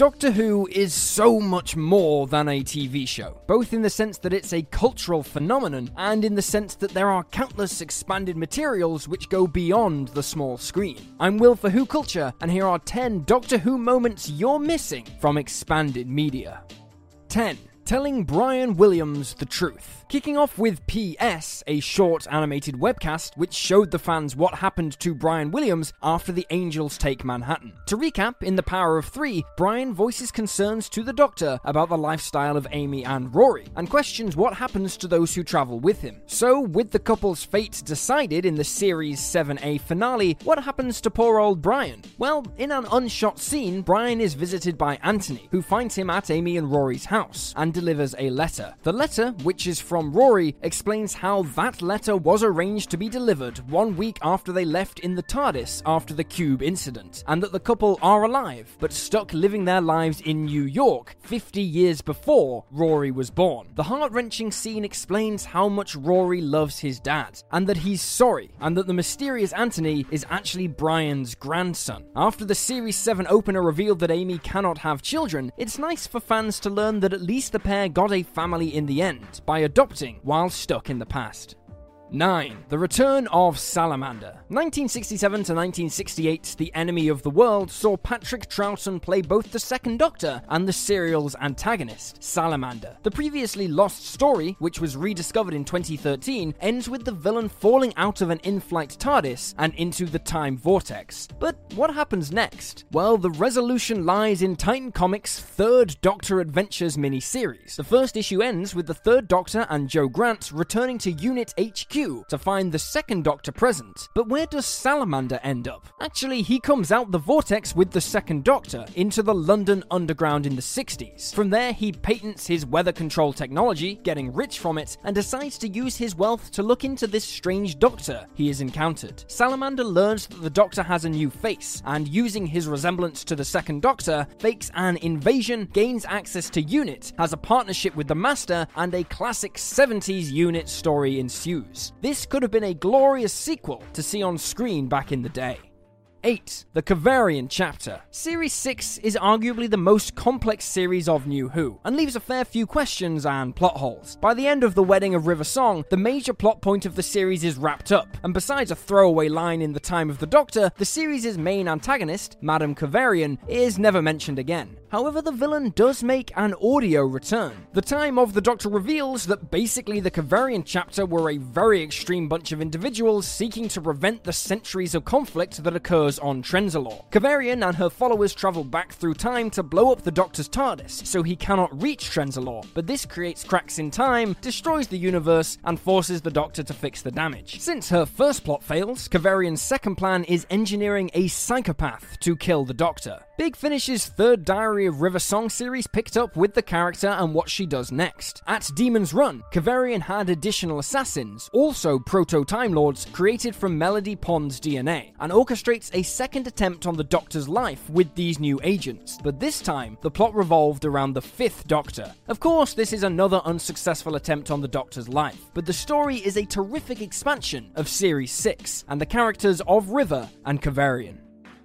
Doctor Who is so much more than a TV show, both in the sense that it's a cultural phenomenon and in the sense that there are countless expanded materials which go beyond the small screen. I'm Will for Who Culture, and here are 10 Doctor Who moments you're missing from expanded media. 10. Telling Brian Williams the truth. Kicking off with PS, a short animated webcast which showed the fans what happened to Brian Williams after the Angels take Manhattan. To recap, in The Power of Three, Brian voices concerns to the Doctor about the lifestyle of Amy and Rory, and questions what happens to those who travel with him. So, with the couple's fate decided in the series 7A finale, what happens to poor old Brian? Well, in an unshot scene, Brian is visited by Anthony, who finds him at Amy and Rory's house, and delivers a letter. The letter, which is from Rory, explains how that letter was arranged to be delivered one week after they left in the TARDIS after the Cube incident, and that the couple are alive, but stuck living their lives in New York 50 years before Rory was born. The heart wrenching scene explains how much Rory loves his dad, and that he's sorry, and that the mysterious Anthony is actually Brian's grandson. After the Series 7 opener revealed that Amy cannot have children, it's nice for fans to learn that at least the pair got a family in the end by adopting while stuck in the past. 9. The Return of Salamander. 1967 to 1968, The Enemy of the World saw Patrick Troughton play both the Second Doctor and the serial's antagonist, Salamander. The previously lost story, which was rediscovered in 2013, ends with the villain falling out of an in flight TARDIS and into the time vortex. But what happens next? Well, the resolution lies in Titan Comics' Third Doctor Adventures miniseries. The first issue ends with the Third Doctor and Jo Grant returning to Unit HQ to find the second Doctor present. But where does Salamander end up? Actually, he comes out the vortex with the second Doctor into the London Underground in the 60s. From there, he patents his weather control technology, getting rich from it, and decides to use his wealth to look into this strange Doctor he has encountered. Salamander learns that the Doctor has a new face, and using his resemblance to the second Doctor, fakes an invasion, gains access to Unit, has a partnership with the Master, and a classic 70s Unit story ensues. This could have been a glorious sequel to see on screen back in the day. 8. The Kovarian Chapter. Series 6 is arguably the most complex series of New Who, and leaves a fair few questions and plot holes. By the end of The Wedding of River Song, the major plot point of the series is wrapped up, and besides a throwaway line in The Time of the Doctor, the series' main antagonist, Madame Kovarian, is never mentioned again. However, the villain does make an audio return. The Time of the Doctor reveals that basically the Kovarian chapter were a very extreme bunch of individuals seeking to prevent the centuries of conflict that occurs on Trenzalore. Kovarian and her followers travel back through time to blow up the Doctor's TARDIS, so he cannot reach Trenzalore, but this creates cracks in time, destroys the universe, and forces the Doctor to fix the damage. Since her first plot fails, Kovarian's second plan is engineering a psychopath to kill the Doctor. Big Finish's third Diary of River Song series picked up with the character and what she does next. At Demon's Run, Kovarian had additional assassins, also proto Time Lords, created from Melody Pond's DNA, and orchestrates a second attempt on the Doctor's life with these new agents. But this time, the plot revolved around the fifth Doctor. Of course, this is another unsuccessful attempt on the Doctor's life, but the story is a terrific expansion of Series 6 and the characters of River and Kovarian.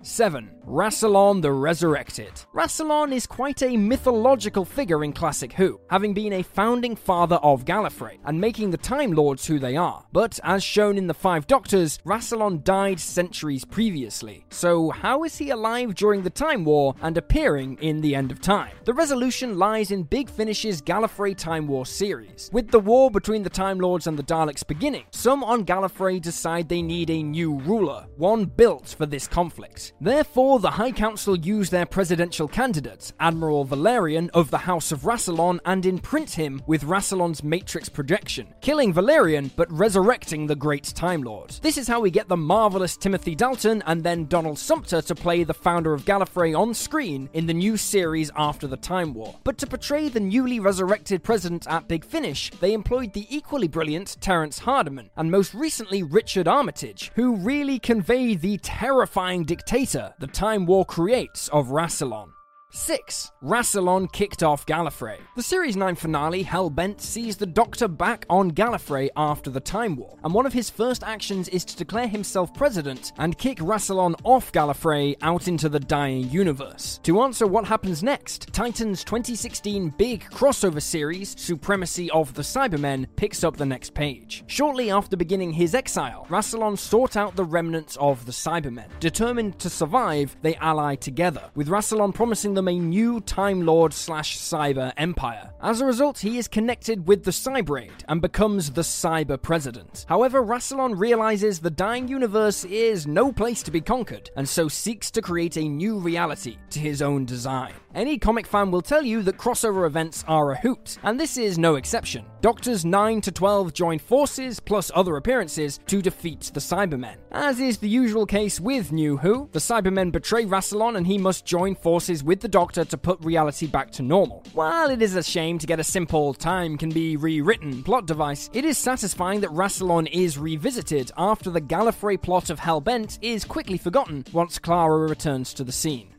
7. Rassilon the Resurrected. Rassilon is quite a mythological figure in classic Who, having been a founding father of Gallifrey and making the Time Lords who they are. But as shown in the Five Doctors, Rassilon died centuries previously. So how is he alive during the Time War and appearing in the End of Time? The resolution lies in Big Finish's Gallifrey Time War series. With the war between the Time Lords and the Daleks beginning, some on Gallifrey decide they need a new ruler, one built for this conflict. Therefore, the High Council use their presidential candidate, Admiral Valerian of the House of Rassilon, and imprint him with Rassilon's matrix projection, killing Valerian but resurrecting the Great Time Lord. This is how we get the marvelous Timothy Dalton and then Donald Sumpter to play the founder of Gallifrey on screen in the new series after the Time War. But to portray the newly resurrected president at Big Finish, they employed the equally brilliant Terence Hardiman and most recently Richard Armitage, who really convey the terrifying dictator the Time War creates of Rassilon. 6. Rassilon kicked off Gallifrey. The Series 9 finale, Hellbent, sees the Doctor back on Gallifrey after the Time War, and one of his first actions is to declare himself president and kick Rassilon off Gallifrey out into the dying universe. To answer what happens next, Titan's 2016 big crossover series, Supremacy of the Cybermen, picks up the next page. Shortly after beginning his exile, Rassilon sought out the remnants of the Cybermen. Determined to survive, they ally together, with Rassilon promising them a new Time Lord slash Cyber empire. As a result, he is connected with the Cyberiad and becomes the Cyber President. However, Rassilon realizes the dying universe is no place to be conquered, and so seeks to create a new reality to his own design. Any comic fan will tell you that crossover events are a hoot, and this is no exception. Doctors 9 to 12 join forces, plus other appearances, to defeat the Cybermen. As is the usual case with New Who, the Cybermen betray Rassilon and he must join forces with the Doctor to put reality back to normal. While it is a shame to get a simple time can be rewritten plot device, it is satisfying that Rassilon is revisited after the Gallifrey plot of Hellbent is quickly forgotten once Clara returns to the scene.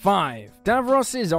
5. Davros's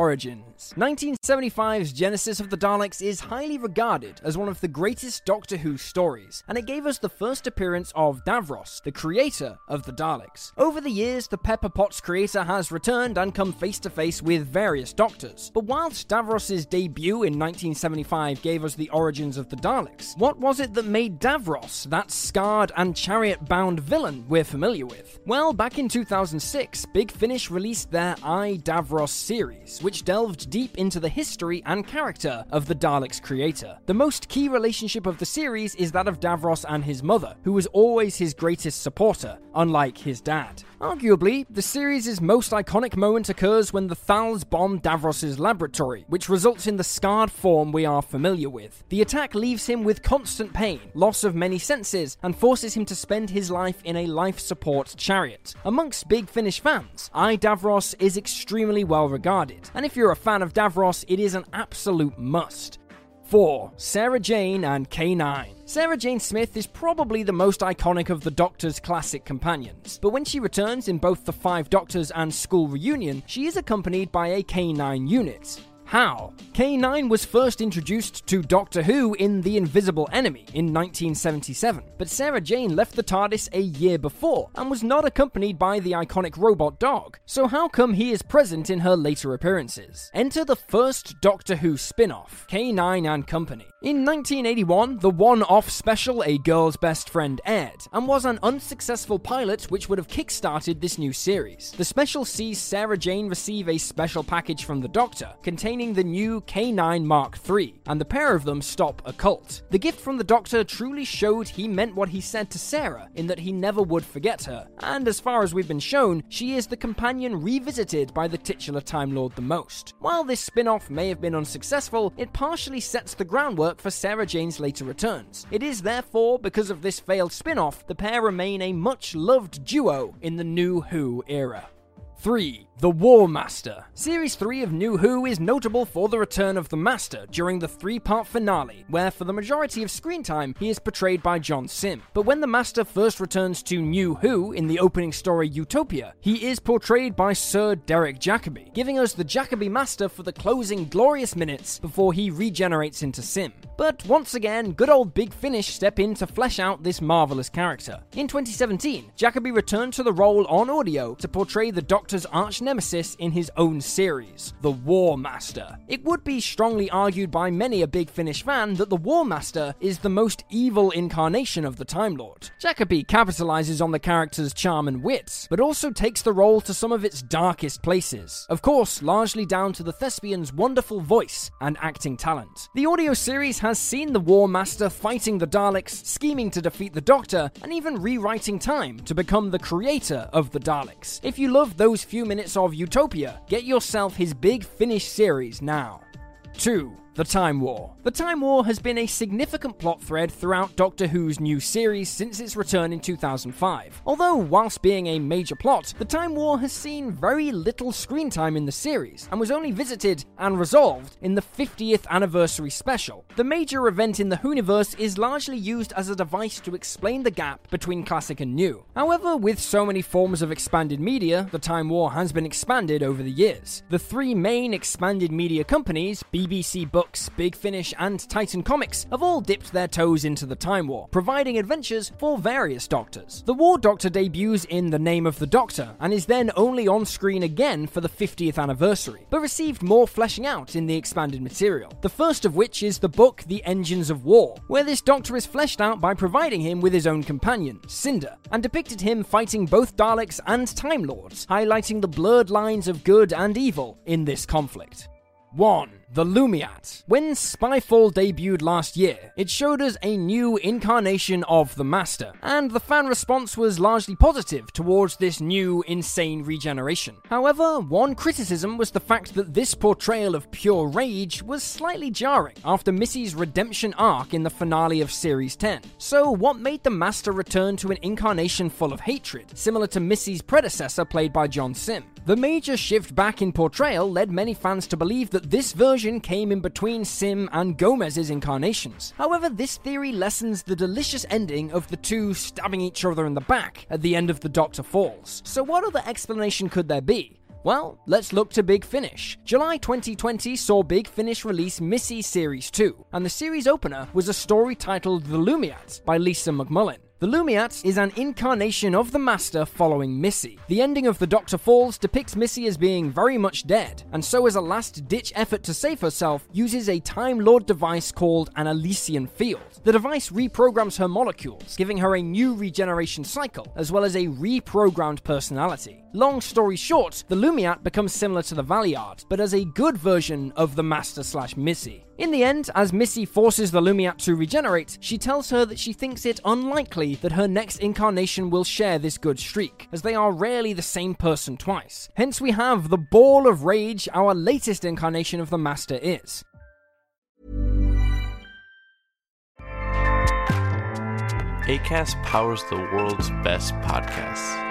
Origins. 1975's Genesis of the Daleks is highly regarded as one of the greatest Doctor Who stories, and it gave us the first appearance of Davros, the creator of the Daleks. Over the years, the Pepper Pots creator has returned and come face to face with various Doctors. But whilst Davros's debut in 1975 gave us the origins of the Daleks, what was it that made Davros that scarred and chariot bound villain we're familiar with? Well, back in 2006, Big Finish released their I Davros series, which delved deep into the history and character of the Daleks' creator. The most key relationship of the series is that of Davros and his mother, who was always his greatest supporter, unlike his dad. Arguably, the series' most iconic moment occurs when the Thals bomb Davros' laboratory, which results in the scarred form we are familiar with. The attack leaves him with constant pain, loss of many senses, and forces him to spend his life in a life support chariot. Amongst Big Finish fans, I Davros is extremely well regarded, and if you're a fan of Davros, it is an absolute must. 4. Sarah Jane and K9. Sarah Jane Smith is probably the most iconic of the Doctor's classic companions, but when she returns in both the Five Doctors and School Reunion, she is accompanied by a K9 unit. How? K9 was first introduced to Doctor Who in The Invisible Enemy in 1977, but Sarah Jane left the TARDIS a year before and was not accompanied by the iconic robot dog. So how come he is present in her later appearances? Enter the first Doctor Who spin-off, K9 and Company. In 1981, the one-off special A Girl's Best Friend aired and was an unsuccessful pilot which would have kick-started this new series. The special sees Sarah Jane receive a special package from the Doctor containing the new K9 Mark III, and the pair of them stop a cult. The gift from the Doctor truly showed he meant what he said to Sarah, in that he never would forget her, and as far as we've been shown, she is the companion revisited by the titular Time Lord the most. While this spin off may have been unsuccessful, it partially sets the groundwork for Sarah Jane's later returns. It is therefore, because of this failed spin off, the pair remain a much loved duo in the New Who era. 3. The War Master. Series 3 of New Who is notable for the return of the Master during the three part finale, where for the majority of screen time he is portrayed by John Simm. But when the Master first returns to New Who in the opening story Utopia, he is portrayed by Sir Derek Jacobi, giving us the Jacobi Master for the closing glorious minutes before he regenerates into Simm. But once again, good old Big Finish step in to flesh out this marvelous character. In 2017, Jacobi returned to the role on audio to portray the Doctor's arch nemesis in his own series, the War Master. It would be strongly argued by many a Big Finish fan that the War Master is the most evil incarnation of the Time Lord. Jacobi capitalizes on the character's charm and wit, but also takes the role to some of its darkest places. Of course, largely down to the thespian's wonderful voice and acting talent. The audio series has seen the War Master fighting the Daleks, scheming to defeat the Doctor, and even rewriting time to become the creator of the Daleks. If you love those few minutes of Utopia, get yourself his Big Finish series now. 2. The Time War. The Time War has been a significant plot thread throughout Doctor Who's new series since its return in 2005. Although, whilst being a major plot, the Time War has seen very little screen time in the series and was only visited and resolved in the 50th anniversary special. The major event in the Whoniverse is largely used as a device to explain the gap between classic and new. However, with so many forms of expanded media, the Time War has been expanded over the years. The three main expanded media companies, BBC Books, Big Finish, and Titan Comics have all dipped their toes into the Time War, providing adventures for various Doctors. The War Doctor debuts in The Name of the Doctor and is then only on screen again for the 50th anniversary, but received more fleshing out in the expanded material. The first of which is the book The Engines of War, where this Doctor is fleshed out by providing him with his own companion, Cinder, and depicted him fighting both Daleks and Time Lords, highlighting the blurred lines of good and evil in this conflict. 1. The Lumiat. When Spyfall debuted last year, it showed us a new incarnation of the Master, and the fan response was largely positive towards this new, insane regeneration. However, one criticism was the fact that this portrayal of pure rage was slightly jarring after Missy's redemption arc in the finale of Series 10. So, what made the Master return to an incarnation full of hatred, similar to Missy's predecessor played by John Simm? The major shift back in portrayal led many fans to believe that this version came in between Simm and Gomez's incarnations. However, this theory lessens the delicious ending of the two stabbing each other in the back at the end of The Doctor Falls. So, what other explanation could there be? Well, let's look to Big Finish. July 2020 saw Big Finish release Missy Series 2, and the series opener was a story titled The Lumiat by Lisa McMullin. The Lumiat is an incarnation of the Master following Missy. The ending of The Doctor Falls depicts Missy as being very much dead, and so as a last ditch effort to save herself, uses a Time Lord device called an Elysian Field. The device reprograms her molecules, giving her a new regeneration cycle, as well as a reprogrammed personality. Long story short, the Lumiat becomes similar to the Valeyard, but as a good version of the Master slash Missy. In the end, as Missy forces the Lumiat to regenerate, she tells her that she thinks it unlikely that her next incarnation will share this good streak, as they are rarely the same person twice. Hence, we have the Ball of Rage, our latest incarnation of the Master is. ACAST powers the world's best podcasts.